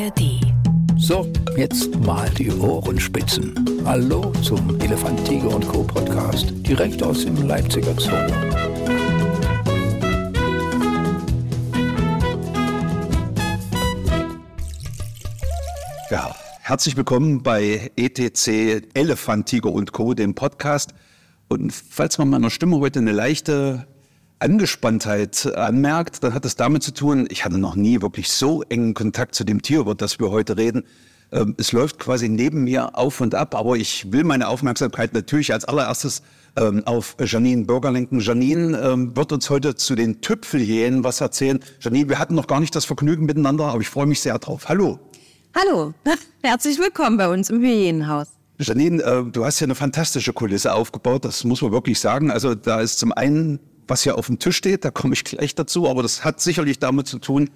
ARD. So, jetzt mal die Ohrenspitzen. Hallo zum Elefant, Tiger und Co. Podcast, direkt aus dem Leipziger Zoo. Ja, herzlich willkommen bei ETC Elefant, Tiger und Co., dem Podcast. Und falls man meiner Stimme heute eine leichte Angespanntheit anmerkt, dann hat es damit zu tun, ich hatte noch nie wirklich so engen Kontakt zu dem Tier, über das wir heute reden. Ähm, es läuft quasi neben mir auf und ab, aber ich will meine Aufmerksamkeit natürlich als allererstes ähm, auf Janine Bürger lenken. Janine ähm, wird uns heute zu den Tüpfelhyänen was erzählen. Janine, wir hatten noch gar nicht das Vergnügen miteinander, aber ich freue mich sehr drauf. Hallo. Hallo, herzlich willkommen bei uns im Hyänenhaus. Janine, äh, du hast ja eine fantastische Kulisse aufgebaut, das muss man wirklich sagen. Also da ist zum einen was hier auf dem Tisch steht, da komme ich gleich dazu, aber das hat sicherlich damit zu tun,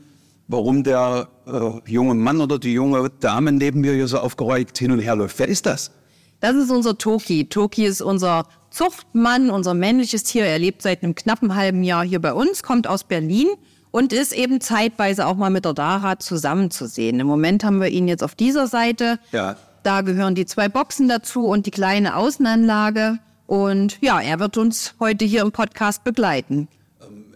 warum der äh, junge Mann oder die junge Dame neben mir hier so aufgeräumt hin und her läuft. Wer ist das? Das ist unser Toki. Toki ist unser Zuchtmann, unser männliches Tier. Er lebt seit einem knappen halben Jahr hier bei uns, kommt aus Berlin und ist eben zeitweise auch mal mit der Dara zusammenzusehen. Im Moment haben wir ihn jetzt auf dieser Seite. Ja. Da gehören die zwei Boxen dazu und die kleine Außenanlage. Und ja, er wird uns heute hier im Podcast begleiten.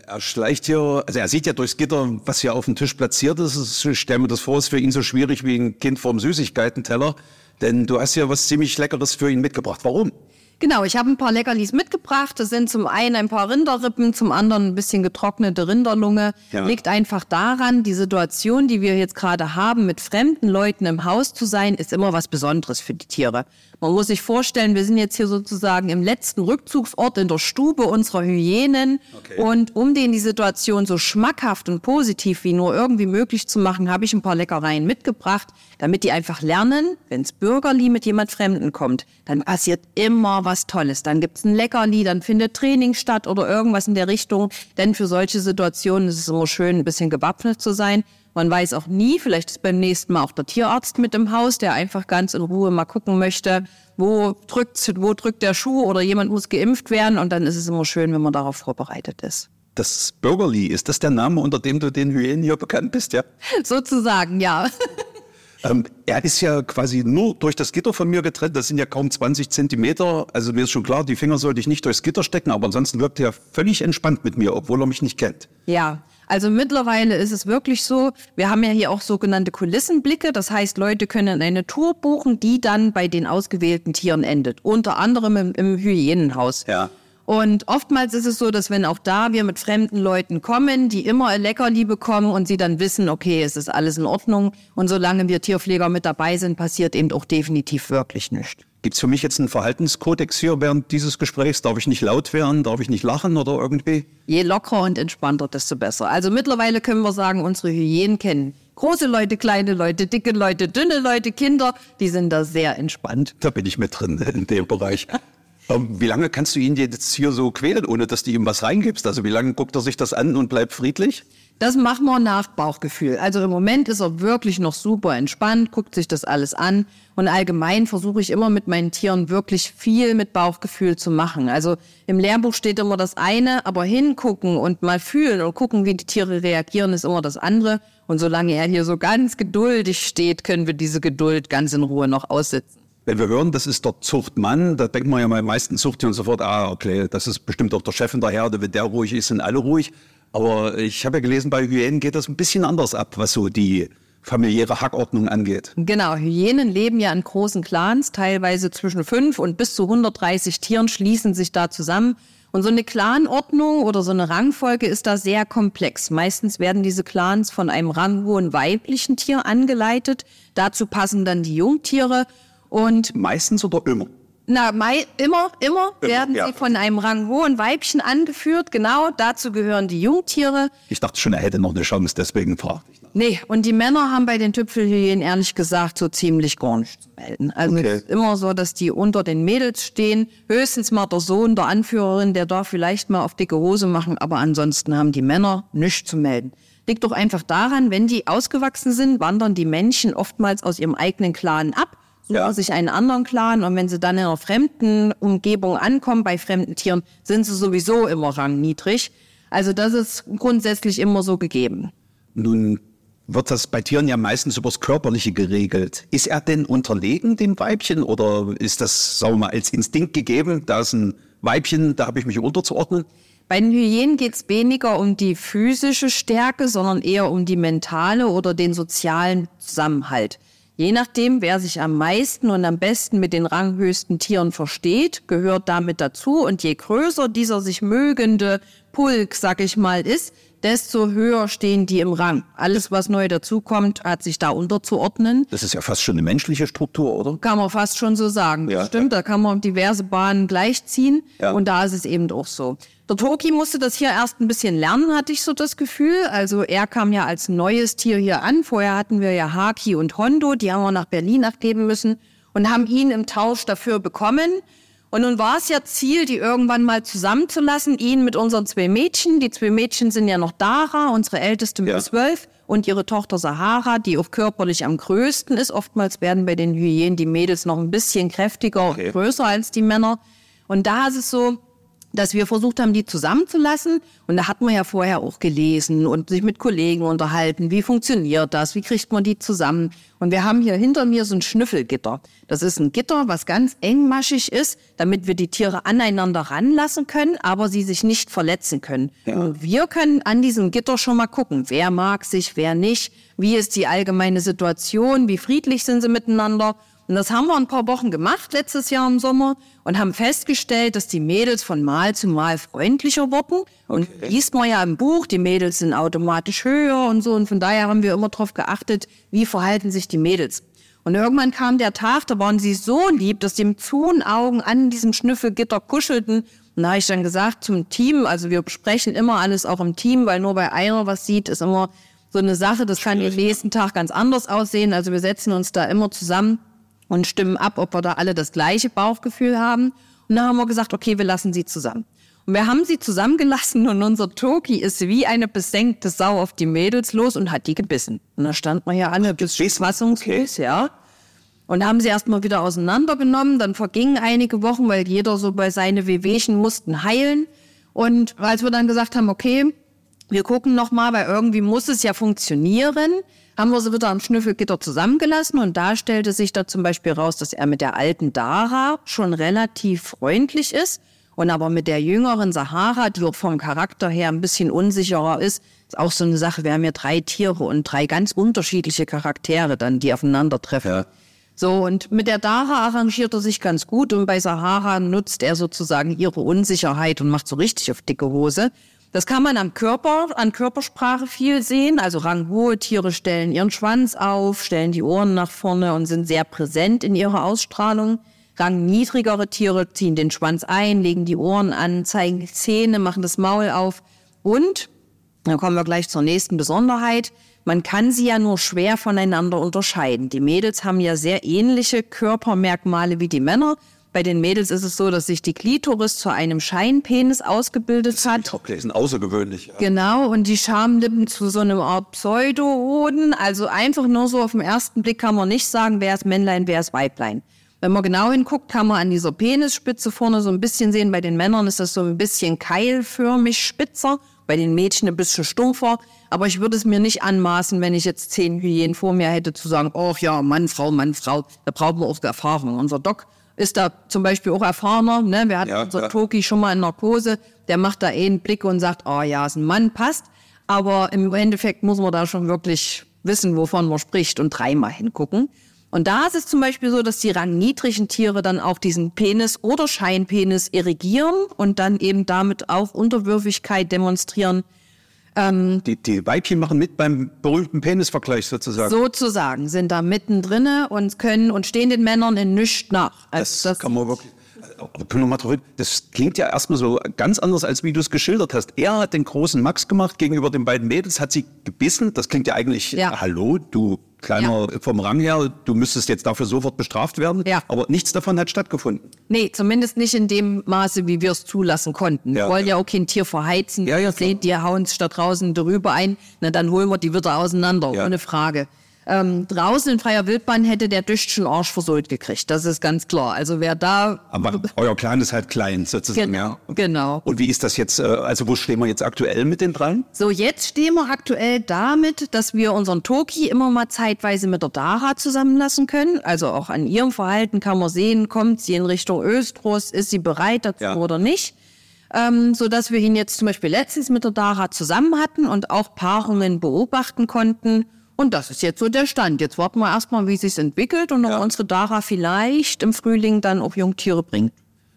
Er schleicht hier, also er sieht ja durchs Gitter, was hier auf dem Tisch platziert ist. Ich stelle mir das vor, ist für ihn so schwierig wie ein Kind vorm Süßigkeitenteller. Denn du hast hier was ziemlich Leckeres für ihn mitgebracht. Warum? Genau, ich habe ein paar Leckerlis mitgebracht. Das sind zum einen ein paar Rinderrippen, zum anderen ein bisschen getrocknete Rinderlunge. Ja. Liegt einfach daran, die Situation, die wir jetzt gerade haben, mit fremden Leuten im Haus zu sein, ist immer was Besonderes für die Tiere. Man muss sich vorstellen, wir sind jetzt hier sozusagen im letzten Rückzugsort in der Stube unserer Hyänen. Okay. Und um denen die Situation so schmackhaft und positiv wie nur irgendwie möglich zu machen, habe ich ein paar Leckereien mitgebracht, damit die einfach lernen, wenns Bürgerli mit jemand Fremden kommt, dann passiert immer was Tolles. Dann gibt's ein Leckerli, dann findet Training statt oder irgendwas in der Richtung. Denn für solche Situationen ist es immer schön, ein bisschen gewappnet zu sein. Man weiß auch nie, vielleicht ist beim nächsten Mal auch der Tierarzt mit im Haus, der einfach ganz in Ruhe mal gucken möchte, wo drückt, wo drückt der Schuh oder jemand muss geimpft werden. Und dann ist es immer schön, wenn man darauf vorbereitet ist. Das Burgerly, ist das der Name, unter dem du den Hyänen hier bekannt bist, ja? Sozusagen, ja. Ähm, er ist ja quasi nur durch das Gitter von mir getrennt. Das sind ja kaum 20 Zentimeter. Also mir ist schon klar, die Finger sollte ich nicht durchs Gitter stecken, aber ansonsten wirkt er völlig entspannt mit mir, obwohl er mich nicht kennt. Ja, also mittlerweile ist es wirklich so, wir haben ja hier auch sogenannte Kulissenblicke. Das heißt, Leute können eine Tour buchen, die dann bei den ausgewählten Tieren endet. Unter anderem im, im Hyänenhaus. Ja. Und oftmals ist es so, dass wenn auch da wir mit fremden Leuten kommen, die immer Leckerli bekommen und sie dann wissen, okay, es ist alles in Ordnung. Und solange wir Tierpfleger mit dabei sind, passiert eben auch definitiv wirklich nichts. Gibt's für mich jetzt einen Verhaltenskodex hier während dieses Gesprächs? Darf ich nicht laut werden? Darf ich nicht lachen oder irgendwie? Je lockerer und entspannter, desto besser. Also mittlerweile können wir sagen, unsere Hyänen kennen große Leute, kleine Leute, dicke Leute, dünne Leute, Kinder. Die sind da sehr entspannt. Da bin ich mit drin in dem Bereich. Ähm, Wie lange kannst du ihn jetzt hier so quälen, ohne dass du ihm was reingibst? Also wie lange guckt er sich das an und bleibt friedlich? Das machen wir nach Bauchgefühl. Also im Moment ist er wirklich noch super entspannt, guckt sich das alles an. Und allgemein versuche ich immer mit meinen Tieren wirklich viel mit Bauchgefühl zu machen. Also im Lehrbuch steht immer das eine, aber hingucken und mal fühlen und gucken, wie die Tiere reagieren, ist immer das andere. Und solange er hier so ganz geduldig steht, können wir diese Geduld ganz in Ruhe noch aussitzen. Wenn wir hören, das ist der Zuchtmann, da denkt man ja bei meisten Zuchttieren sofort, ah, okay, das ist bestimmt auch der Chef in der Herde, wenn der ruhig ist, sind alle ruhig. Aber ich habe ja gelesen, bei Hyänen geht das ein bisschen anders ab, was so die familiäre Hackordnung angeht. Genau, Hyänen leben ja in großen Clans, teilweise zwischen fünf und bis zu 130 Tieren schließen sich da zusammen. Und so eine Clanordnung oder so eine Rangfolge ist da sehr komplex. Meistens werden diese Clans von einem ranghohen weiblichen Tier angeleitet. Dazu passen dann die Jungtiere. Und Meistens oder immer? na, mei, immer, immer werden ja. sie von einem ranghohen Weibchen angeführt. Genau, dazu gehören die Jungtiere. Ich dachte schon, er hätte noch eine Chance, deswegen fragte ich. nach. Nee, und die Männer haben bei den Tüpfelhyänen ehrlich gesagt so ziemlich gar nichts zu melden. Also Okay. es ist immer so, dass die unter den Mädels stehen. Höchstens mal der Sohn der Anführerin, der darf vielleicht mal auf dicke Hose machen, aber ansonsten haben die Männer nichts zu melden. Liegt doch einfach daran, wenn die ausgewachsen sind, wandern die Männchen oftmals aus ihrem eigenen Clan ab, Ja. sich einen anderen Clan und wenn sie dann in einer fremden Umgebung ankommen, bei fremden Tieren, sind sie sowieso immer rangniedrig. Also das ist grundsätzlich immer so gegeben. Nun wird das bei Tieren ja meistens übers Körperliche geregelt. Ist er denn unterlegen dem Weibchen oder ist das, sagen wir mal, als Instinkt gegeben? Da ist ein Weibchen, da habe ich mich unterzuordnen? Bei den Hyänen geht es weniger um die physische Stärke, sondern eher um die mentale oder den sozialen Zusammenhalt. Je nachdem, wer sich am meisten und am besten mit den ranghöchsten Tieren versteht, gehört damit dazu. Und je größer dieser sich mögende Pulk, sag ich mal, ist, desto höher stehen die im Rang. Alles, was neu dazukommt, hat sich da unterzuordnen. Das ist ja fast schon eine menschliche Struktur, oder? Kann man fast schon so sagen. Ja, Stimmt, ja. da kann man diverse Bahnen gleichziehen. Ja. Und da ist es eben auch so. Der Toki musste das hier erst ein bisschen lernen, hatte ich so das Gefühl. Also er kam ja als neues Tier hier an. Vorher hatten wir ja Haki und Hondo, die haben wir nach Berlin abgeben müssen und haben ihn im Tausch dafür bekommen. Und nun war es ja Ziel, die irgendwann mal zusammenzulassen, ihn mit unseren zwei Mädchen. Die zwei Mädchen sind ja noch Dara, unsere älteste mit Ja. zwölf, und ihre Tochter Sahara, die auch körperlich am größten ist. Oftmals werden bei den Hyänen die Mädels noch ein bisschen kräftiger Okay. und größer als die Männer. Und da ist es so, dass wir versucht haben, die zusammenzulassen. Und da hat man ja vorher auch gelesen und sich mit Kollegen unterhalten. Wie funktioniert das? Wie kriegt man die zusammen? Und wir haben hier hinter mir so ein Schnüffelgitter. Das ist ein Gitter, was ganz engmaschig ist, damit wir die Tiere aneinander ranlassen können, aber sie sich nicht verletzen können. Und wir können an diesem Gitter schon mal gucken, wer mag sich, wer nicht. Wie ist die allgemeine Situation? Wie friedlich sind sie miteinander? Und das haben wir ein paar Wochen gemacht, letztes Jahr im Sommer, und haben festgestellt, dass die Mädels von Mal zu Mal freundlicher wurden. Und liest man ja im Buch, die Mädels sind automatisch höher und so. Und von daher haben wir immer darauf geachtet, wie verhalten sich die Mädels. Und irgendwann kam der Tag, da waren sie so lieb, dass die mit zuen Augen an diesem Schnüffelgitter kuschelten. Und da habe ich dann gesagt zum Team, also wir besprechen immer alles auch im Team, weil nur bei einer was sieht, ist immer so eine Sache, das kann den nächsten Tag ganz anders aussehen. Also wir setzen uns da immer zusammen und stimmen ab, ob wir da alle das gleiche Bauchgefühl haben. Und dann haben wir gesagt, okay, wir lassen sie zusammen. Und wir haben sie zusammengelassen und unser Toki ist wie eine besenkte Sau auf die Mädels los und hat die gebissen. Und da stand man ja alle bis fassungslos, ja. Und haben sie erstmal wieder auseinandergenommen. Dann vergingen einige Wochen, weil jeder so bei seine Wehwehchen mussten heilen. Und als wir dann gesagt haben, okay, wir gucken noch mal, weil irgendwie muss es ja funktionieren, haben wir sie wieder am Schnüffelgitter zusammengelassen und da stellte sich da zum Beispiel raus, dass er mit der alten Dara schon relativ freundlich ist und aber mit der jüngeren Sahara, die vom Charakter her ein bisschen unsicherer ist, ist auch so eine Sache. Wir haben ja drei Tiere und drei ganz unterschiedliche Charaktere dann, die aufeinandertreffen. Ja. So, und mit der Dara arrangiert er sich ganz gut und bei Sahara nutzt er sozusagen ihre Unsicherheit und macht so richtig auf dicke Hose. Das kann man am Körper, an Körpersprache viel sehen. Also ranghohe Tiere stellen ihren Schwanz auf, stellen die Ohren nach vorne und sind sehr präsent in ihrer Ausstrahlung. Rangniedrigere Tiere ziehen den Schwanz ein, legen die Ohren an, zeigen Zähne, machen das Maul auf. Und, dann kommen wir gleich zur nächsten Besonderheit, man kann sie ja nur schwer voneinander unterscheiden. Die Mädels haben ja sehr ähnliche Körpermerkmale wie die Männer. Bei den Mädels ist es so, dass sich die Klitoris zu einem Scheinpenis ausgebildet hat. Toplesen, außergewöhnlich. Ja. Genau, und die Schamlippen zu so einem Art Pseudohoden. Also einfach nur so auf den ersten Blick kann man nicht sagen, wer ist Männlein, wer ist Weiblein. Wenn man genau hinguckt, kann man an dieser Penisspitze vorne so ein bisschen sehen. Bei den Männern ist das so ein bisschen keilförmig spitzer, bei den Mädchen ein bisschen stumpfer. Aber ich würde es mir nicht anmaßen, wenn ich jetzt zehn Hyänen vor mir hätte, zu sagen, oh ja, Mann, Frau, Mann, Frau. Da brauchen wir auch Erfahrung. Unser Doc ist da zum Beispiel auch erfahrener. Ne? Wir hatten Ja, unser ja. Toki schon mal in Narkose. Der macht da eh einen Blick und sagt, oh ja, ist ein Mann, passt. Aber im Endeffekt muss man da schon wirklich wissen, wovon man spricht und dreimal hingucken. Und da ist es zum Beispiel so, dass die rangniedrigen Tiere dann auch diesen Penis oder Scheinpenis irrigieren und dann eben damit auch Unterwürfigkeit demonstrieren. Die, die Weibchen machen mit beim berühmten Penisvergleich sozusagen. Sozusagen sind da mittendrinne und können und stehen den Männern in nichts nach. das, Also kann man wirklich. Hin. Das klingt ja erstmal so ganz anders, als wie du es geschildert hast. Er hat den großen Max gemacht gegenüber den beiden Mädels, hat sie gebissen. Das klingt ja eigentlich, Ja. äh, hallo, du kleiner vom Rang her, du müsstest jetzt dafür sofort bestraft werden. Ja. Aber nichts davon hat stattgefunden. Nee, zumindest nicht in dem Maße, wie wir es zulassen konnten. Ja, wir wollen ja. ja. auch kein Tier verheizen. Ja, ja, Seht, die hauen sich da draußen drüber ein. Na, dann holen wir die wieder auseinander, Ja. ohne Frage. Ähm, draußen in freier Wildbahn hätte der Düchtchen Arsch versohlt gekriegt. Das ist ganz klar. Also wer da. Aber euer Plan ist halt klein sozusagen, Genau, ja. genau. Und wie ist das jetzt, äh, also wo stehen wir jetzt aktuell mit den dreien? So, jetzt stehen wir aktuell damit, dass wir unseren Toki immer mal zeitweise mit der Dara zusammenlassen können. Also auch an ihrem Verhalten kann man sehen, kommt sie in Richtung Östrus, ist sie bereit dazu Ja. oder nicht. Ähm, so dass wir ihn jetzt zum Beispiel letztens mit der Dara zusammen hatten und auch Paarungen beobachten konnten. Und das ist jetzt so der Stand. Jetzt warten wir erstmal, wie sich's entwickelt und ob unsere Dara vielleicht im Frühling dann auch Jungtiere bringt.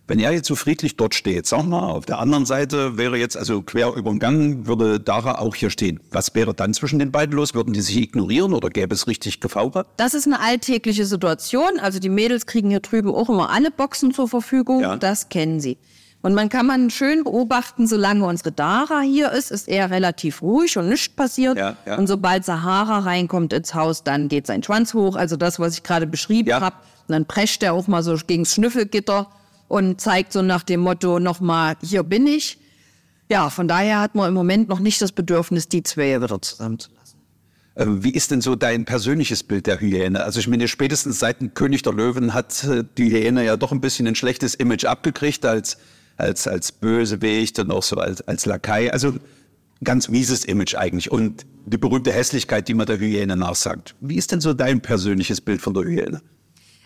Wenn er jetzt so friedlich dort steht, sag mal, auf der anderen Seite wäre jetzt, also quer über den Gang, würde Dara auch hier stehen. Was wäre dann zwischen den beiden los? Würden die sich ignorieren oder gäbe es richtig Gefaure? Das ist eine alltägliche Situation. Also die Mädels kriegen hier drüben auch immer alle Boxen zur Verfügung. Ja. Das kennen sie. Und man kann man schön beobachten, solange unsere Dara hier ist, ist er relativ ruhig und nichts passiert. Ja, ja. Und sobald Sahara reinkommt ins Haus, dann geht sein Schwanz hoch. Also das, was ich gerade beschrieben Ja. habe. Und dann prescht er auch mal so gegens Schnüffelgitter und zeigt so nach dem Motto nochmal, hier bin ich. Ja, von daher hat man im Moment noch nicht das Bedürfnis, die zwei wieder zusammenzulassen. Äh, Wie ist denn so dein persönliches Bild der Hyäne? Also ich meine, spätestens seit dem König der Löwen hat äh, die Hyäne ja doch ein bisschen ein schlechtes Image abgekriegt als, als, als Bösewicht und auch so als, als Lakai. Also ganz mieses Image eigentlich und die berühmte Hässlichkeit, die man der Hyäne nachsagt. Wie ist denn so dein persönliches Bild von der Hyäne?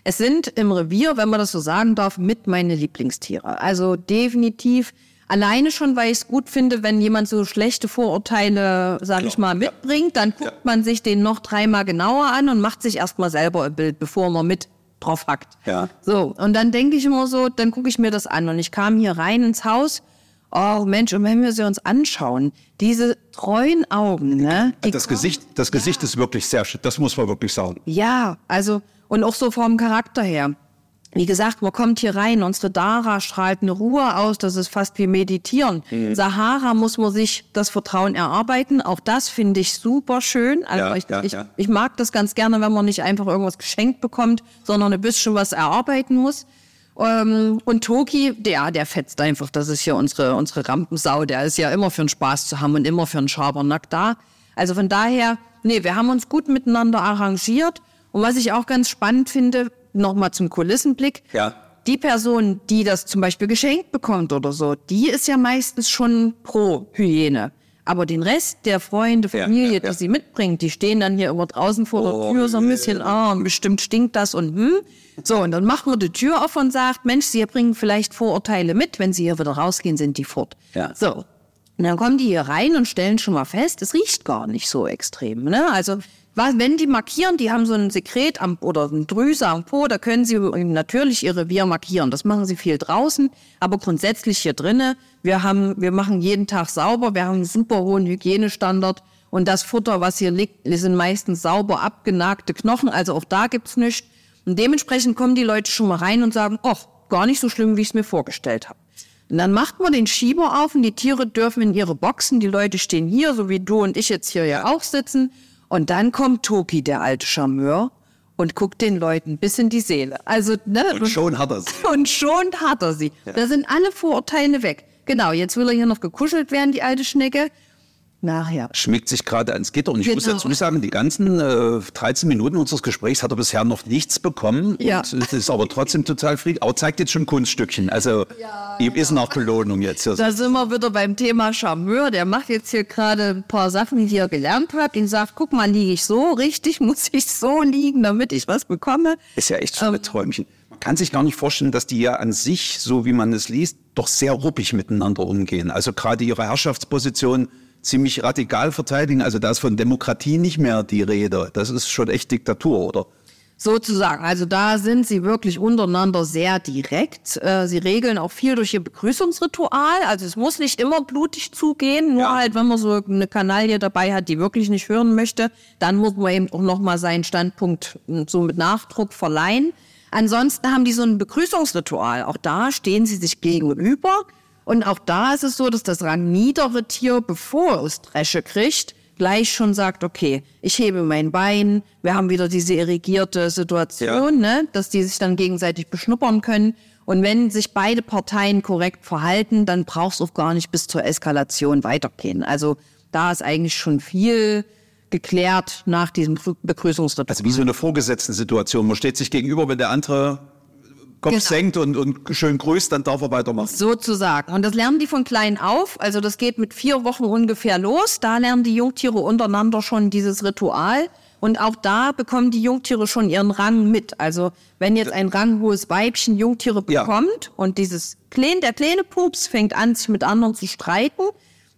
Es sind im Revier, wenn man das so sagen darf, mit meine Lieblingstiere. Also definitiv alleine schon, weil ich es gut finde, wenn jemand so schlechte Vorurteile, sag ich mal, mitbringt, dann guckt man sich den noch dreimal genauer an und macht sich erstmal selber ein Bild, bevor man mit drauf hackt. Ja. So, und dann denke ich immer so, dann gucke ich mir das an. Und ich kam hier rein ins Haus. Oh Mensch, und wenn wir sie uns anschauen, diese treuen Augen, ne? Das Gesicht, das Gesicht ist wirklich sehr schön, das muss man wirklich sagen. ja, also und auch so vom Charakter her. Wie gesagt, man kommt hier rein, unsere Dara strahlt eine Ruhe aus, das ist fast wie Meditieren. Mhm. Sahara muss man sich das Vertrauen erarbeiten, auch das finde ich super schön. Also Ja, ich, ja, ich, ja. ich mag das ganz gerne, wenn man nicht einfach irgendwas geschenkt bekommt, sondern ein bisschen was erarbeiten muss. Ähm, und Toki, der, der fetzt einfach. Das ist hier unsere, unsere Rampensau. Der ist ja immer für einen Spaß zu haben und immer für einen Schabernack da. Also von daher, nee, wir haben uns gut miteinander arrangiert. Und was ich auch ganz spannend finde, nochmal zum Kulissenblick. Ja. Die Person, die das zum Beispiel geschenkt bekommt oder so, die ist ja meistens schon pro Hyäne. Aber den Rest der Freunde, Ja, Familie, ja, ja. die sie mitbringt, die stehen dann hier immer draußen vor Oh, der Tür so ein bisschen, ah, bestimmt stinkt das und hm. So, und dann machen wir die Tür auf und sagt, Mensch, Sie bringen vielleicht Vorurteile mit, wenn Sie hier wieder rausgehen, sind die fort. Ja. So. Und dann kommen die hier rein und stellen schon mal fest, es riecht gar nicht so extrem. Ne? Also was, wenn die markieren, die haben so ein Sekret am, oder eine Drüse am Po, da können sie natürlich ihr Revier markieren. Das machen sie viel draußen, aber grundsätzlich hier drinnen. Wir haben, wir machen jeden Tag sauber, wir haben einen super hohen Hygienestandard und das Futter, was hier liegt, sind meistens sauber abgenagte Knochen, also auch da gibt's nichts. Und dementsprechend kommen die Leute schon mal rein und sagen, ach, gar nicht so schlimm, wie ich es mir vorgestellt habe. Und dann macht man den Schieber auf und die Tiere dürfen in ihre Boxen. Die Leute stehen hier, so wie du und ich jetzt hier ja auch sitzen. Und dann kommt Toki, der alte Charmeur, und guckt den Leuten bis in die Seele. Also, ne? Und schon hat er sie. Und schon hat er sie. Da sind alle Vorurteile weg. Genau, jetzt will er hier noch gekuschelt werden, die alte Schnecke. Nachher. schmiegt sich gerade ans Gitter. Und ich muss Genau. dazu sagen, die ganzen äh, 13 Minuten unseres Gesprächs hat er bisher noch nichts bekommen. Ja. Und es ist aber trotzdem total friedlich. Aber zeigt jetzt schon Kunststückchen. Also ihm ist nach Belohnung jetzt. Da sind wir wieder beim Thema Charmeur. Der macht jetzt hier gerade ein paar Sachen, die er gelernt hat. Und sagt, guck mal, liege ich so richtig, muss ich so liegen, damit ich was bekomme. Ist ja echt schon ein Träumchen. Man kann sich gar nicht vorstellen, dass die ja an sich, so wie man es liest, doch sehr ruppig miteinander umgehen. Also gerade ihre Herrschaftsposition ziemlich radikal verteidigen. Also da ist von Demokratie nicht mehr die Rede. Das ist schon echt Diktatur, oder? Sozusagen. Also da sind sie wirklich untereinander sehr direkt. Äh, Sie regeln auch viel durch ihr Begrüßungsritual. Also es muss nicht immer blutig zugehen. Nur Ja. halt, wenn man so eine Kanaille dabei hat, die wirklich nicht hören möchte, dann muss man eben auch nochmal seinen Standpunkt mh, so mit Nachdruck verleihen. Ansonsten haben die so ein Begrüßungsritual. Auch da stehen sie sich gegenüber. Und auch da ist es so, dass das rangniedere Tier, bevor es Dresche kriegt, gleich schon sagt, okay, ich hebe mein Bein, wir haben wieder diese irrigierte Situation, ne, dass die sich dann gegenseitig beschnuppern können. Und wenn sich beide Parteien korrekt verhalten, dann brauchst du auch gar nicht bis zur Eskalation weitergehen. Also da ist eigentlich schon viel geklärt nach diesem Begrüßungsritual. Also wie so eine vorgesetzte Situation. Man steht sich gegenüber, wenn der andere Kopf Genau. senkt und, und schön grüßt, dann darf er weitermachen. Sozusagen. Und das lernen die von klein auf. Also das geht mit vier Wochen ungefähr los. Da lernen die Jungtiere untereinander schon dieses Ritual. Und auch da bekommen die Jungtiere schon ihren Rang mit. Also wenn jetzt ein ranghohes Weibchen Jungtiere Ja. bekommt und dieses kleine, der kleine Pups fängt an, sich mit anderen zu streiten,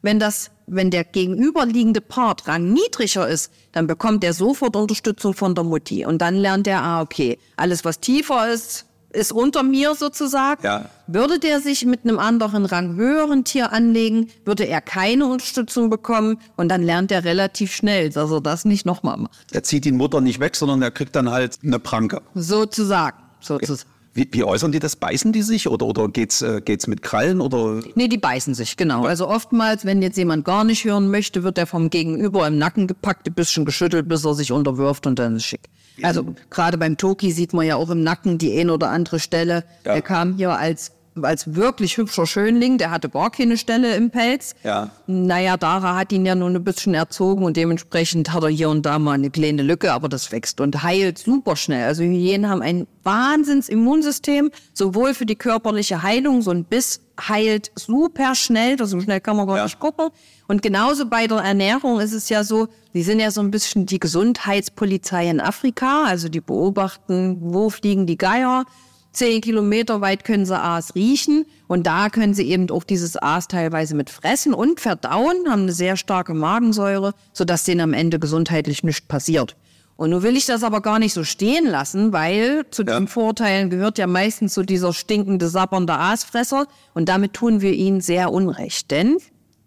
wenn das, wenn der gegenüberliegende Part rangniedriger ist, dann bekommt er sofort Unterstützung von der Mutti. Und dann lernt er, ah, okay, alles was tiefer ist, ist unter mir sozusagen. Ja. Würde der sich mit einem anderen Rang höheren Tier anlegen, würde er keine Unterstützung bekommen und dann lernt er relativ schnell, dass er das nicht nochmal macht. Er zieht die Mutter nicht weg, sondern er kriegt dann halt eine Pranke. Sozusagen. Sozusagen. Wie, wie äußern die das? Beißen die sich oder, oder geht's, äh, geht's mit Krallen oder? Nee, die beißen sich, genau. Also oftmals, wenn jetzt jemand gar nicht hören möchte, wird er vom Gegenüber im Nacken gepackt, ein bisschen geschüttelt, bis er sich unterwirft und dann ist schick. Also gerade beim Toki sieht man ja auch im Nacken die ein oder andere Stelle. Ja. Er kam hier als als wirklich hübscher Schönling, der hatte gar keine Stelle im Pelz. Ja. Naja, Dara hat ihn ja nur ein bisschen erzogen und dementsprechend hat er hier und da mal eine kleine Lücke, aber das wächst und heilt super schnell. Also Hyänen haben ein Wahnsinns-Immunsystem, sowohl für die körperliche Heilung, so ein Biss heilt super schnell, das so schnell kann man gar Ja. nicht gucken. Und genauso bei der Ernährung ist es ja so, die sind ja so ein bisschen die Gesundheitspolizei in Afrika, also die beobachten, wo fliegen die Geier, Zehn Kilometer weit können sie Aas riechen und da können sie eben auch dieses Aas teilweise mit fressen und verdauen, haben eine sehr starke Magensäure, sodass denen am Ende gesundheitlich nichts passiert. Und nun will ich das aber gar nicht so stehen lassen, weil zu den Vorteilen gehört ja meistens so dieser stinkende, sabbernde Aasfresser und damit tun wir ihnen sehr unrecht, denn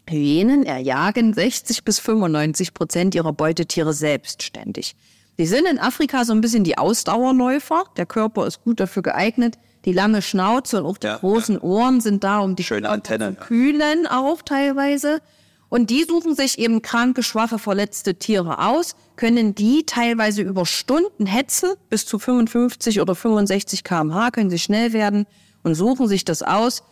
Hyänen erjagen 60 bis 95 Prozent ihrer Beutetiere selbstständig. Die sind in Afrika so ein bisschen die Ausdauerläufer. Der Körper ist gut dafür geeignet. Die lange Schnauze und auch die Ja, großen Ohren sind da, um die Schöne Antennen. zu kühlen auch teilweise. Und die suchen sich eben kranke, schwache, verletzte Tiere aus, können die teilweise über Stunden hetzen, bis zu 55 oder 65 km/h können sie schnell werden und suchen sich das aus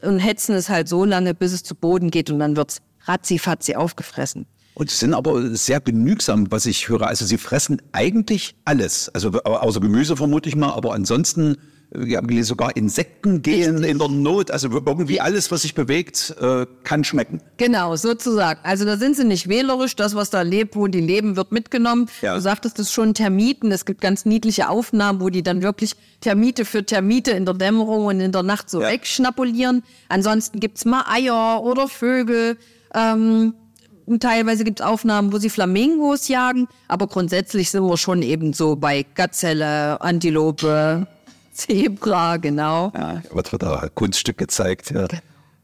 und hetzen es halt so lange, bis es zu Boden geht und dann wird's ratzifatzi aufgefressen. Und sie sind aber sehr genügsam, was ich höre. Also sie fressen eigentlich alles. Also außer Gemüse vermute ich mal, aber ansonsten wir haben gelesen, sogar Insekten gehen in der Not. Also irgendwie alles, was sich bewegt, äh, kann schmecken. Genau, sozusagen. Also da sind sie nicht wählerisch. Das, was da lebt, wo die leben, wird mitgenommen. Ja. Du sagtest es schon, Termiten. Es gibt ganz niedliche Aufnahmen, wo die dann wirklich Termite für Termite in der Dämmerung und in der Nacht so Ja. wegschnapulieren. Ansonsten gibt's mal Eier oder Vögel. Ähm, und teilweise gibt's Aufnahmen, wo sie Flamingos jagen. Aber grundsätzlich sind wir schon eben so bei Gazelle, Antilope, Zebra, genau. Ja, wird wieder ein Kunststück gezeigt. Ja.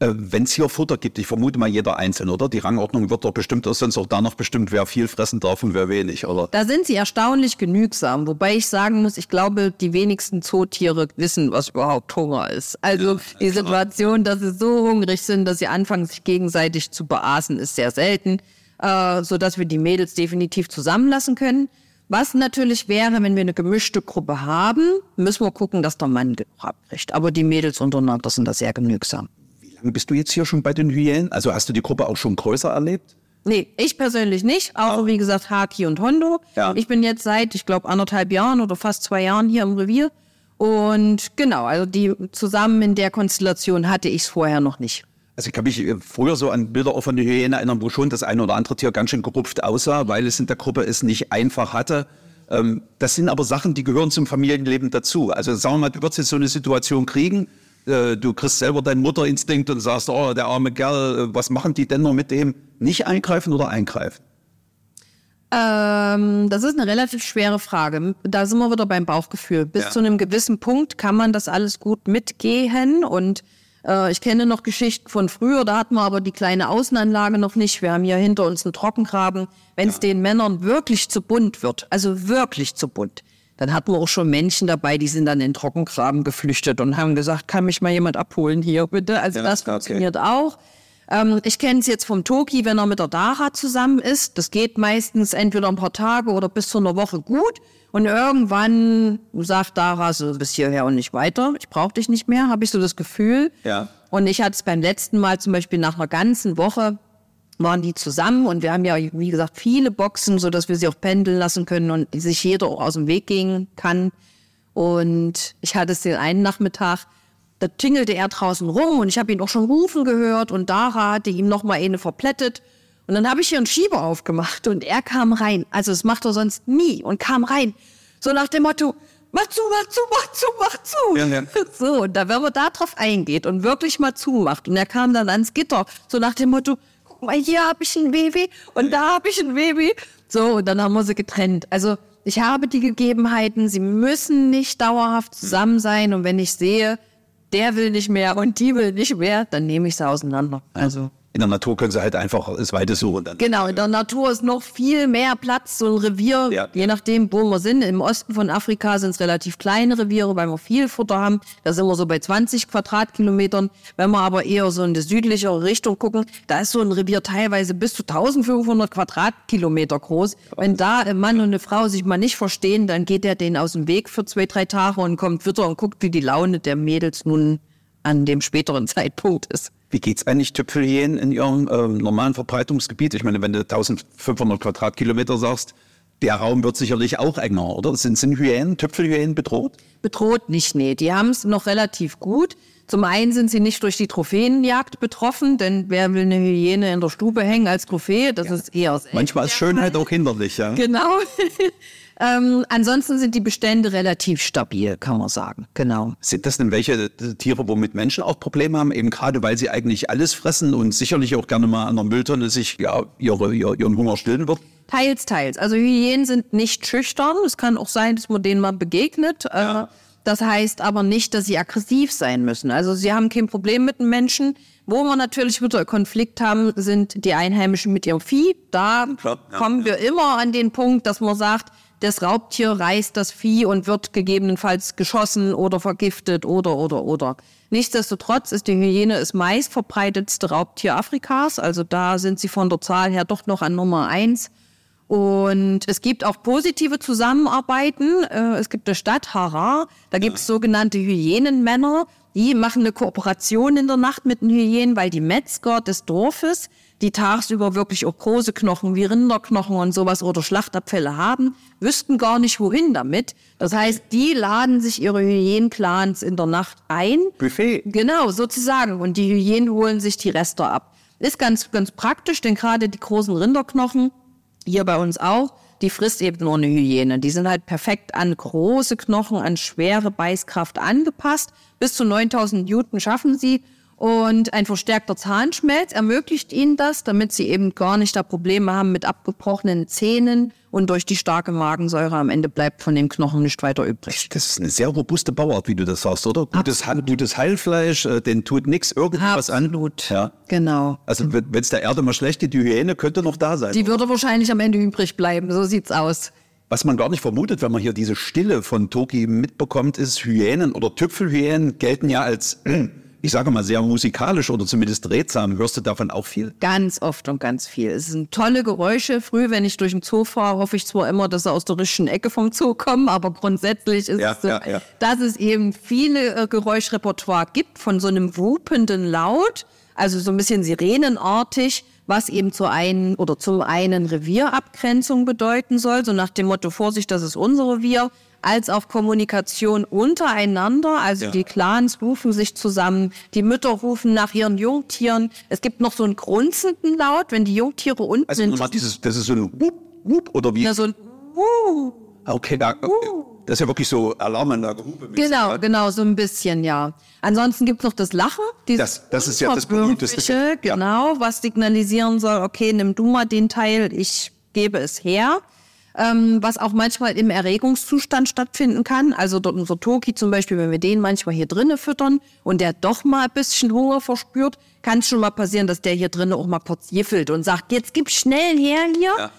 Äh, Wenn es hier Futter gibt, ich vermute mal jeder einzeln, oder? Die Rangordnung wird doch bestimmt auch sonst auch danach bestimmt, wer viel fressen darf und wer wenig, oder? Da sind sie erstaunlich genügsam, wobei ich sagen muss, ich glaube, die wenigsten Zootiere wissen, was überhaupt Hunger ist. Also die Situation, dass sie so hungrig sind, dass sie anfangen, sich gegenseitig zu beaßen, ist sehr selten, äh, so dass wir die Mädels definitiv zusammenlassen können. Was natürlich wäre, wenn wir eine gemischte Gruppe haben, müssen wir gucken, dass der Mann genug abkriegt. Aber die Mädels untereinander sind da sehr genügsam. Lange bist du jetzt hier schon bei den Hyänen? Also hast du die Gruppe auch schon größer erlebt? Nee, ich persönlich nicht. Auch wie gesagt Haki und Hondo. Ja. Ich bin jetzt seit, ich glaube, anderthalb Jahren oder fast zwei Jahren hier im Revier. Und genau, also die zusammen in der Konstellation hatte ich es vorher noch nicht. Also ich kann mich äh, früher so an Bilder auch von der Hyäne erinnern, wo schon das eine oder andere Tier ganz schön gerupft aussah, weil es in der Gruppe es nicht einfach hatte. Ähm, das sind aber Sachen, die gehören zum Familienleben dazu. Also sagen wir mal, du würdest jetzt so eine Situation kriegen, äh, du kriegst selber deinen Mutterinstinkt und sagst, oh, der arme Kerl, äh, was machen die denn noch mit dem? Nicht eingreifen oder eingreifen? Ähm, das ist eine relativ schwere Frage. Da sind wir wieder beim Bauchgefühl. Bis Ja. zu einem gewissen Punkt kann man das alles gut mitgehen und äh, ich kenne noch Geschichten von früher, da hatten wir aber die kleine Außenanlage noch nicht. Wir haben hier hinter uns einen Trockengraben. Wenn es den Männern wirklich zu bunt wird, also wirklich zu bunt, dann hatten wir auch schon Menschen dabei, die sind dann in den Trockengraben geflüchtet und haben gesagt, kann mich mal jemand abholen hier bitte. Also Ja, das okay. funktioniert auch. Ähm, ich kenne es jetzt vom Toki, wenn er mit der Dara zusammen ist. Das geht meistens entweder ein paar Tage oder bis zu einer Woche gut. Und irgendwann sagt Dara so bis hierher und nicht weiter. Ich brauche dich nicht mehr, habe ich so das Gefühl. Ja. Und ich hatte es beim letzten Mal zum Beispiel nach einer ganzen Woche, waren die zusammen und wir haben ja, wie gesagt, viele Boxen, so dass wir sie auch pendeln lassen können und sich jeder auch aus dem Weg gehen kann. Und ich hatte es den einen Nachmittag, da tingelte er draußen rum und ich habe ihn auch schon rufen gehört und Dara hatte ihm noch mal eine verplättet. Und dann habe ich hier einen Schieber aufgemacht und er kam rein. Also das macht er sonst nie und kam rein. So nach dem Motto, mach zu, mach zu, mach zu, mach zu. Ja, ja. So, und da, wenn man da drauf eingeht und wirklich mal zumacht und er kam dann ans Gitter, so nach dem Motto, guck mal, hier habe ich ein Baby und da habe ich ein Baby. So, und dann haben wir sie getrennt. Also ich habe die Gegebenheiten, sie müssen nicht dauerhaft zusammen sein und wenn ich sehe, der will nicht mehr und die will nicht mehr, dann nehme ich sie auseinander. Also In der Natur können sie halt einfach das Weite suchen. Dann. Genau, in der Natur ist noch viel mehr Platz, so ein Revier, Ja. je nachdem, wo wir sind. Im Osten von Afrika sind es relativ kleine Reviere, weil wir viel Futter haben. Da sind wir so bei 20 Quadratkilometern. Wenn wir aber eher so in die südlichere Richtung gucken, da ist so ein Revier teilweise bis zu 1500 Quadratkilometer groß. Wenn da ein Mann und eine Frau sich mal nicht verstehen, dann geht der denen aus dem Weg für zwei, drei Tage und kommt wieder und guckt, wie die Laune der Mädels nun an dem späteren Zeitpunkt ist. Wie geht's eigentlich Tüpfelhyänen in ihrem ähm, normalen Verbreitungsgebiet? Ich meine, wenn du 1500 Quadratkilometer sagst, der Raum wird sicherlich auch enger, oder? Sind, sind Hyänen, Tüpfelhyänen bedroht? Bedroht nicht, nee. Die haben es noch relativ gut. Zum einen sind sie nicht durch die Trophäenjagd betroffen, denn wer will eine Hyäne in der Stube hängen als Trophäe? Das ist eher. Manchmal ist Schönheit auch hinderlich, ja. Genau. ähm, ansonsten sind die Bestände relativ stabil, kann man sagen. Genau. Sind das denn welche äh, Tiere, wo mit Menschen auch Probleme haben, eben gerade weil sie eigentlich alles fressen und sicherlich auch gerne mal an der Mülltonne sich ja, ihre, ihr- ihren Hunger stillen wird? Teils, teils. Also Hyänen sind nicht schüchtern. Es kann auch sein, dass man denen mal begegnet. Äh, Das heißt aber nicht, dass sie aggressiv sein müssen. Also sie haben kein Problem mit den Menschen. Wo wir natürlich wieder Konflikt haben, sind die Einheimischen mit ihrem Vieh. Da Klar, ja, kommen wir immer an den Punkt, dass man sagt, das Raubtier reißt das Vieh und wird gegebenenfalls geschossen oder vergiftet oder oder oder. Nichtsdestotrotz ist die Hyäne das meist verbreitetste Raubtier Afrikas. Also da sind sie von der Zahl her doch noch an Nummer eins. Und es gibt auch positive Zusammenarbeiten. Äh, Es gibt eine Stadt, Harar, da gibt es sogenannte Hyänenmänner. Die machen eine Kooperation in der Nacht mit den Hyänen, weil die Metzger des Dorfes, die tagsüber wirklich auch große Knochen wie Rinderknochen und sowas oder Schlachtabfälle haben, wüssten gar nicht wohin damit. Das heißt, die laden sich ihre Hyänenclans in der Nacht ein. Buffet. Genau, sozusagen. Und die Hyänen holen sich die Reste ab. Ist ganz, ganz praktisch, denn gerade die großen Rinderknochen, hier bei uns auch, die frisst eben nur eine Hyäne. Die sind halt perfekt an große Knochen, an schwere Beißkraft angepasst. Bis zu 9000 Newton schaffen sie. Und ein verstärkter Zahnschmelz ermöglicht ihnen das, damit sie eben gar nicht da Probleme haben mit abgebrochenen Zähnen und durch die starke Magensäure am Ende bleibt von dem Knochen nicht weiter übrig. Das ist eine sehr robuste Bauart, wie du das sagst, oder? Gutes, Ha- gutes Heilfleisch, äh, den tut nichts irgendwas Absolut. an. Ja. Genau. Also wenn es der Erde mal schlecht geht, die Hyäne könnte noch da sein. Die würde wahrscheinlich am Ende übrig bleiben. So sieht's aus. Was man gar nicht vermutet, wenn man hier diese Stille von Toki mitbekommt, ist Hyänen oder Tüpfelhyänen gelten ja als, ich sage mal, sehr musikalisch oder zumindest redsam. Hörst du davon auch viel? Ganz oft und ganz viel. Es sind tolle Geräusche. Früh, wenn ich durch den Zoo fahre, hoffe ich zwar immer, dass sie aus der richtigen Ecke vom Zoo kommen, aber grundsätzlich ist Ja, es so, ja, ja. dass es eben viele äh, Geräuschrepertoire gibt von so einem wupenden Laut, also so ein bisschen sirenenartig, was eben zur einen oder zum einen Revierabgrenzung bedeuten soll, so nach dem Motto Vorsicht, das ist unser Revier, als auch Kommunikation untereinander, also Ja. die Clans rufen sich zusammen, die Mütter rufen nach ihren Jungtieren. Es gibt noch so einen grunzenden Laut, wenn die Jungtiere unten Also in nochmal dieses, das ist so ein Wup, Wup oder wie? ja, so ein uh, Okay, da, das ist ja wirklich so Alarmanlage. Genau, genau, so ein bisschen, ja. Ansonsten gibt's noch das Lachen. Das- das ist ja das berühmteste. Genau, was signalisieren soll, okay, nimm du mal den Teil, ich gebe es her. Ähm, was auch manchmal im Erregungszustand stattfinden kann. Also dort unser Toki zum Beispiel, wenn wir den manchmal hier drinnen füttern und der doch mal ein bisschen Hunger verspürt, kann es schon mal passieren, dass der hier drinnen auch mal kurz jiffelt und sagt, jetzt gib schnell her hier.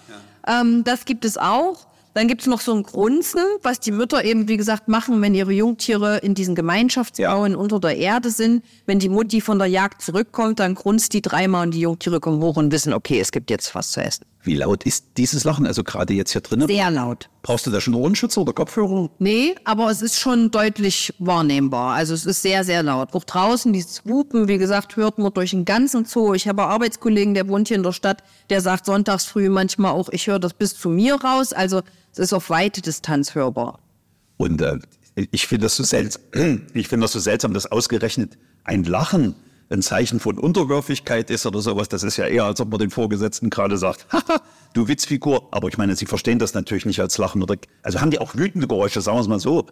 Ähm, das gibt es auch. Dann gibt es noch so ein Grunzen, was die Mütter eben, wie gesagt, machen, wenn ihre Jungtiere in diesen Gemeinschaftsbauen unter der Erde sind. Wenn die Mutti von der Jagd zurückkommt, dann grunzt die dreimal und die Jungtiere kommen hoch und wissen, okay, es gibt jetzt was zu essen. Wie laut ist dieses Lachen? Also gerade jetzt hier drinnen. Sehr laut. Brauchst du da schon Ohrenschützer oder Kopfhörer? Nee, aber es ist schon deutlich wahrnehmbar. Also es ist sehr, sehr laut. Auch draußen, dieses Wupen, wie gesagt, hört man durch den ganzen Zoo. Ich habe einen Arbeitskollegen, der wohnt hier in der Stadt, der sagt sonntags früh manchmal auch, ich höre das bis zu mir raus. Also es ist auf weite Distanz hörbar. Und äh, ich finde das so seltsam, ich finde das so seltsam, dass ausgerechnet ein Lachen ein Zeichen von Unterwürfigkeit ist oder sowas. Das ist ja eher, als ob man den Vorgesetzten gerade sagt, haha, du Witzfigur. Aber ich meine, sie verstehen das natürlich nicht als Lachen oder, also haben die auch wütende Geräusche, sagen wir es mal so.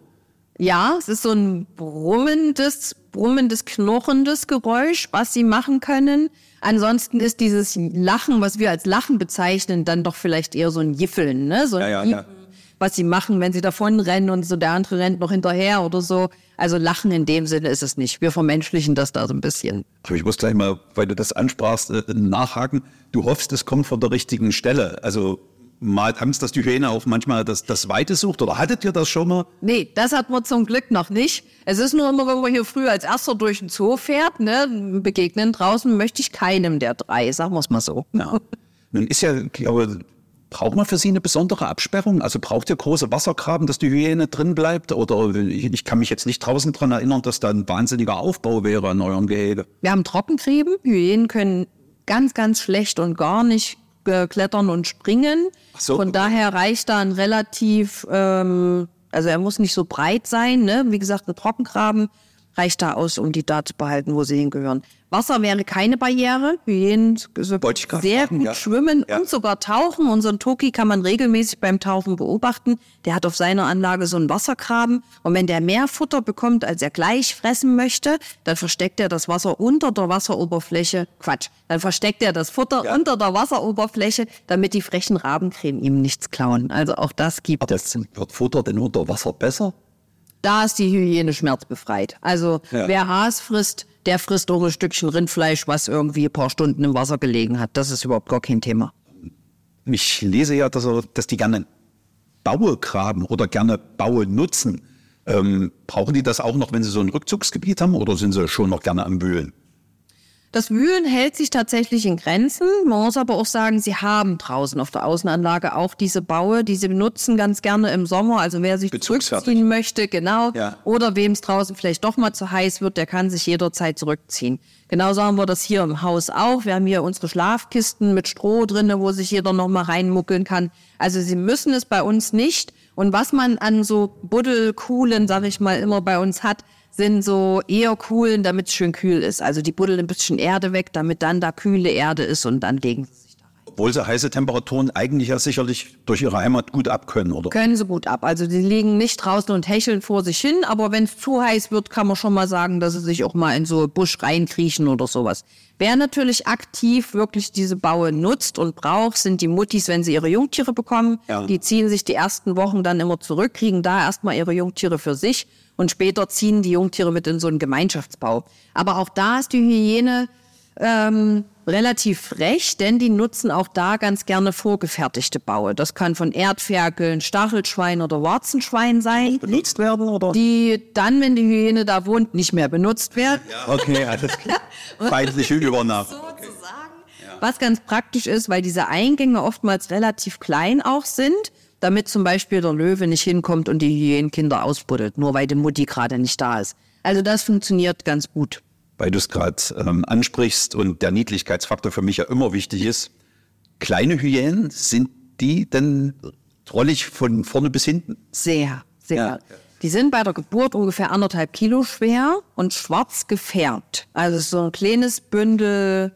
Ja, es ist so ein brummendes, brummendes, knurrendes Geräusch, was sie machen können. Ansonsten ist dieses Lachen, was wir als Lachen bezeichnen, dann doch vielleicht eher so ein Jiffeln, ne? So ein Ja, ja, ja. Was sie machen, wenn sie davon rennen und so der andere rennt noch hinterher oder so. Also Lachen in dem Sinne ist es nicht. Wir vermenschlichen das da so ein bisschen. Aber ich muss gleich mal, weil du das ansprachst, äh, nachhaken. Du hoffst, es kommt von der richtigen Stelle. Also mal Angst, dass die Hyäne auch manchmal das, das Weite sucht. Oder hattet ihr das schon mal? Nee, das hat man zum Glück noch nicht. Es ist nur immer, wenn man hier früh als erster durch den Zoo fährt, ne, begegnen draußen möchte ich keinem der drei, sagen wir es mal so. Ja. Nun ist ja, glaube braucht man für sie eine besondere Absperrung? Also braucht ihr große Wassergraben, dass die Hyäne drin bleibt? Oder ich, kann mich jetzt nicht draußen dran erinnern, dass da ein wahnsinniger Aufbau wäre an eurem Gehege. Wir haben Trockengräben. Hyänen können ganz, ganz schlecht und gar nicht äh, klettern und springen. So, Von daher reicht da ein relativ, ähm, also er muss nicht so breit sein. Ne? Wie gesagt, ein Trockengraben reicht da aus, um die da zu behalten, wo sie hingehören. Wasser wäre keine Barriere. Hyänen so sehr fragen, gut ja. schwimmen Ja. und sogar tauchen. Unseren Toki kann man regelmäßig beim Tauchen beobachten. Der hat auf seiner Anlage so einen Wassergraben. Und wenn der mehr Futter bekommt, als er gleich fressen möchte, dann versteckt er das Wasser unter der Wasseroberfläche. Quatsch. Dann versteckt er das Futter Ja. unter der Wasseroberfläche, damit die frechen Rabenkrähen ihm nichts klauen. Also auch das gibt Aber es. wird Futter denn unter Wasser besser? Da ist die Hyäne schmerzbefreit. Also Ja. wer Haas frisst, der frisst auch ein Stückchen Rindfleisch, was irgendwie ein paar Stunden im Wasser gelegen hat. Das ist überhaupt gar kein Thema. Ich lese ja, dass, er, dass die gerne Baue graben oder gerne Baue nutzen. Ähm, brauchen die das auch noch, wenn sie so ein Rückzugsgebiet haben oder sind sie schon noch gerne am Wühlen? Das Wühlen hält sich tatsächlich in Grenzen. Man muss aber auch sagen, sie haben draußen auf der Außenanlage auch diese Baue, die sie benutzen ganz gerne im Sommer. Also wer sich zurückziehen möchte, genau. Ja. Oder wem es draußen vielleicht doch mal zu heiß wird, der kann sich jederzeit zurückziehen. Genauso haben wir das hier im Haus auch. Wir haben hier unsere Schlafkisten mit Stroh drinne, wo sich jeder noch mal reinmuckeln kann. Also sie müssen es bei uns nicht. Und was man an so Buddelkuhlen, sag ich mal, immer bei uns hat, sind so eher Kuhlen, damit es schön kühl ist. Also die buddeln ein bisschen Erde weg, damit dann da kühle Erde ist und dann legen sie sich. Obwohl sie heiße Temperaturen eigentlich ja sicherlich durch ihre Heimat gut abkönnen, oder? Können sie gut ab. Also die liegen nicht draußen und hecheln vor sich hin, aber wenn es zu heiß wird, kann man schon mal sagen, dass sie sich auch mal in so Busch reinkriechen oder sowas. Wer natürlich aktiv wirklich diese Baue nutzt und braucht, sind die Muttis, wenn sie ihre Jungtiere bekommen. Ja. Die ziehen sich die ersten Wochen dann immer zurück, kriegen da erstmal ihre Jungtiere für sich und später ziehen die Jungtiere mit in so einen Gemeinschaftsbau. Aber auch da ist die Hyäne ähm, relativ frech, denn die nutzen auch da ganz gerne vorgefertigte Baue. Das kann von Erdferkeln, Stachelschwein oder Warzenschwein sein, Benutzt werden, oder? die dann, wenn die Hyäne da wohnt, nicht mehr benutzt werden. Okay, alles klar. Feindliche Übernahme. Was ganz praktisch ist, weil diese Eingänge oftmals relativ klein auch sind, damit zum Beispiel der Löwe nicht hinkommt und die Hyänenkinder ausbuddelt, nur weil die Mutti gerade nicht da ist. Also das funktioniert ganz gut. Weil du es gerade ähm, ansprichst und der Niedlichkeitsfaktor für mich ja immer wichtig ist. Kleine Hyänen, sind die denn trollig von vorne bis hinten? Sehr, sehr. Ja. Die sind bei der Geburt ungefähr anderthalb Kilo schwer und schwarz gefärbt. Also so ein kleines Bündel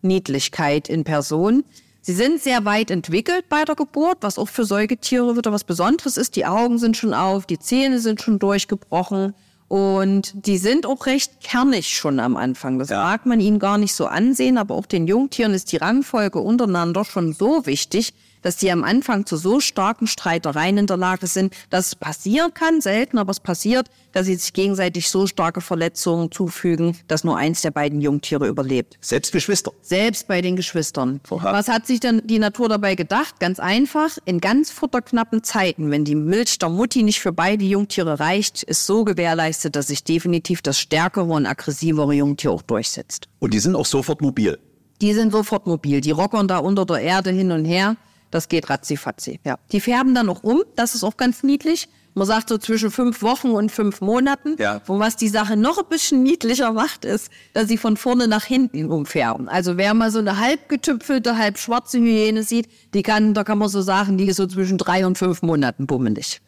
Niedlichkeit in Person. Sie sind sehr weit entwickelt bei der Geburt, was auch für Säugetiere wieder was Besonderes ist. Die Augen sind schon auf, die Zähne sind schon durchgebrochen und die sind auch recht kernig schon am Anfang. Das Ja. mag man ihnen gar nicht so ansehen, aber auch den Jungtieren ist die Rangfolge untereinander schon so wichtig, dass die am Anfang zu so starken Streitereien in der Lage sind, dass es passieren kann, selten, aber es passiert, dass sie sich gegenseitig so starke Verletzungen zufügen, dass nur eins der beiden Jungtiere überlebt. Selbst Geschwister. Selbst bei den Geschwistern. Oha. Was hat sich denn die Natur dabei gedacht? Ganz einfach, in ganz futterknappen Zeiten, wenn die Milch der Mutti nicht für beide Jungtiere reicht, ist so gewährleistet, dass sich definitiv das stärkere und aggressivere Jungtier auch durchsetzt. Und die sind auch sofort mobil. Die sind sofort mobil. Die rockern da unter der Erde hin und her. Das geht ratzifatzi. Ja. Die färben dann auch um. Das ist auch ganz niedlich. Man sagt so zwischen fünf Wochen und fünf Monaten. Ja. Und was die Sache noch ein bisschen niedlicher macht, ist, dass sie von vorne nach hinten umfärben. Also wer mal so eine halb getüpfelte, halb schwarze Hyäne sieht, die kann, da kann man so sagen, die ist so zwischen drei und fünf Monaten bummelig.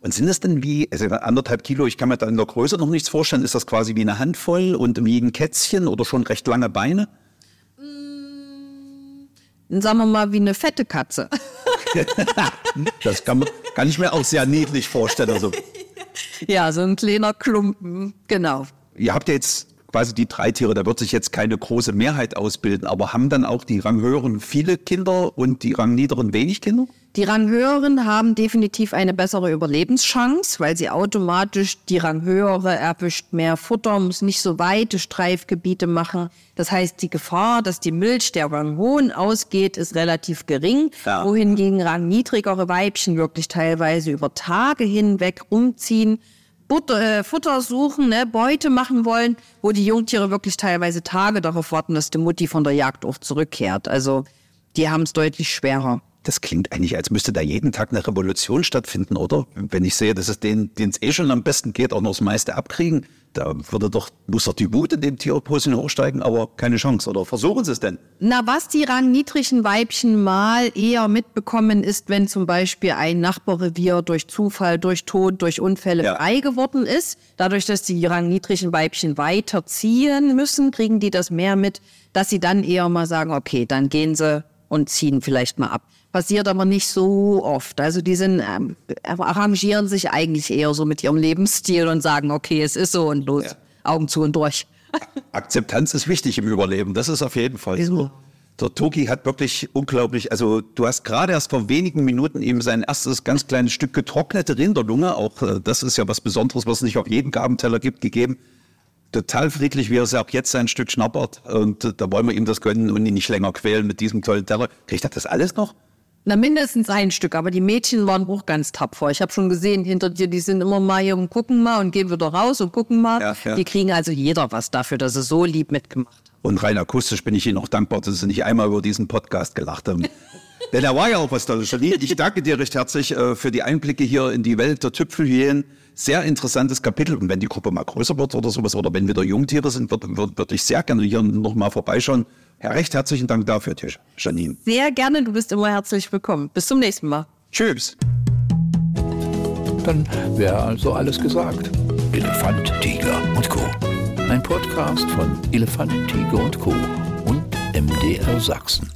Und sind das denn wie, also anderthalb Kilo, ich kann mir da in der Größe noch nichts vorstellen, ist das quasi wie eine Handvoll und wie ein Kätzchen oder schon recht lange Beine? Sagen wir mal wie eine fette Katze. Das kann, man, kann ich mir auch sehr niedlich vorstellen. Also, ja, so ein kleiner Klumpen, genau. ihr habt ja jetzt quasi die drei Tiere, da wird sich jetzt keine große Mehrheit ausbilden, aber haben dann auch die Ranghöheren viele Kinder und die Rangniederen wenig Kinder? Die Ranghöheren haben definitiv eine bessere Überlebenschance, weil sie automatisch die Ranghöhere erwischt mehr Futter, muss nicht so weite Streifgebiete machen. Das heißt, die Gefahr, dass die Milch der Ranghohen ausgeht, ist relativ gering, Ja. wohingegen rangniedrigere Weibchen wirklich teilweise über Tage hinweg umziehen, Butter, äh, Futter suchen, ne, Beute machen wollen, wo die Jungtiere wirklich teilweise Tage darauf warten, dass die Mutti von der Jagd auch zurückkehrt. Also die haben es deutlich schwerer. Das klingt eigentlich, als müsste da jeden Tag eine Revolution stattfinden, oder? Wenn ich sehe, dass es denen, denen es eh schon am besten geht, auch noch das meiste abkriegen, da würde doch, muss doch die Wut in dem Tierposen hochsteigen, aber keine Chance. Oder versuchen sie es denn? Na, was die rangniedrigen Weibchen mal eher mitbekommen, ist, wenn zum Beispiel ein Nachbarrevier durch Zufall, durch Tod, durch Unfälle Ja. frei geworden ist. Dadurch, dass die rangniedrigen Weibchen weiter ziehen müssen, kriegen die das mehr mit, dass sie dann eher mal sagen, okay, dann gehen sie und ziehen vielleicht mal ab. Passiert aber nicht so oft. Also die sind, ähm, arrangieren sich eigentlich eher so mit ihrem Lebensstil und sagen, okay, es ist so und los, Augen zu und durch. Akzeptanz ist wichtig im Überleben, das ist auf jeden Fall so. Der Toki hat wirklich unglaublich, also du hast gerade erst vor wenigen Minuten ihm sein erstes ganz kleines Stück getrocknete Rinderlunge, auch äh, das ist ja was Besonderes, was es nicht auf jeden Gabenteller gibt, gegeben. Total friedlich, wie er es auch jetzt sein Stück schnappert. Und äh, da wollen wir ihm das gönnen und ihn nicht länger quälen mit diesem tollen Teller. Kriegt er das alles noch? Na, mindestens ein Stück, aber die Mädchen waren auch ganz tapfer. Ich habe schon gesehen, hinter dir, die sind immer mal hier und gucken mal und gehen wieder raus und gucken mal. Ja, ja. Die kriegen also jeder was dafür, dass sie so lieb mitgemacht haben. Und rein akustisch bin ich Ihnen auch dankbar, dass Sie nicht einmal über diesen Podcast gelacht haben. Denn er war ja auch was Tolles. Ich danke dir recht herzlich äh, für die Einblicke hier in die Welt der Tüpfelhyänen. Sehr interessantes Kapitel. Und wenn die Gruppe mal größer wird oder sowas, oder wenn wieder Jungtiere sind, würde würd, würd ich sehr gerne hier nochmal vorbeischauen. Ja, recht herzlichen Dank dafür, Tisch. Janine. Sehr gerne, du bist immer herzlich willkommen. Bis zum nächsten Mal. Tschüss. Dann wäre also alles gesagt. Elefant, Tiger und Co. Ein Podcast von Elefant, Tiger und Co. und MDR Sachsen.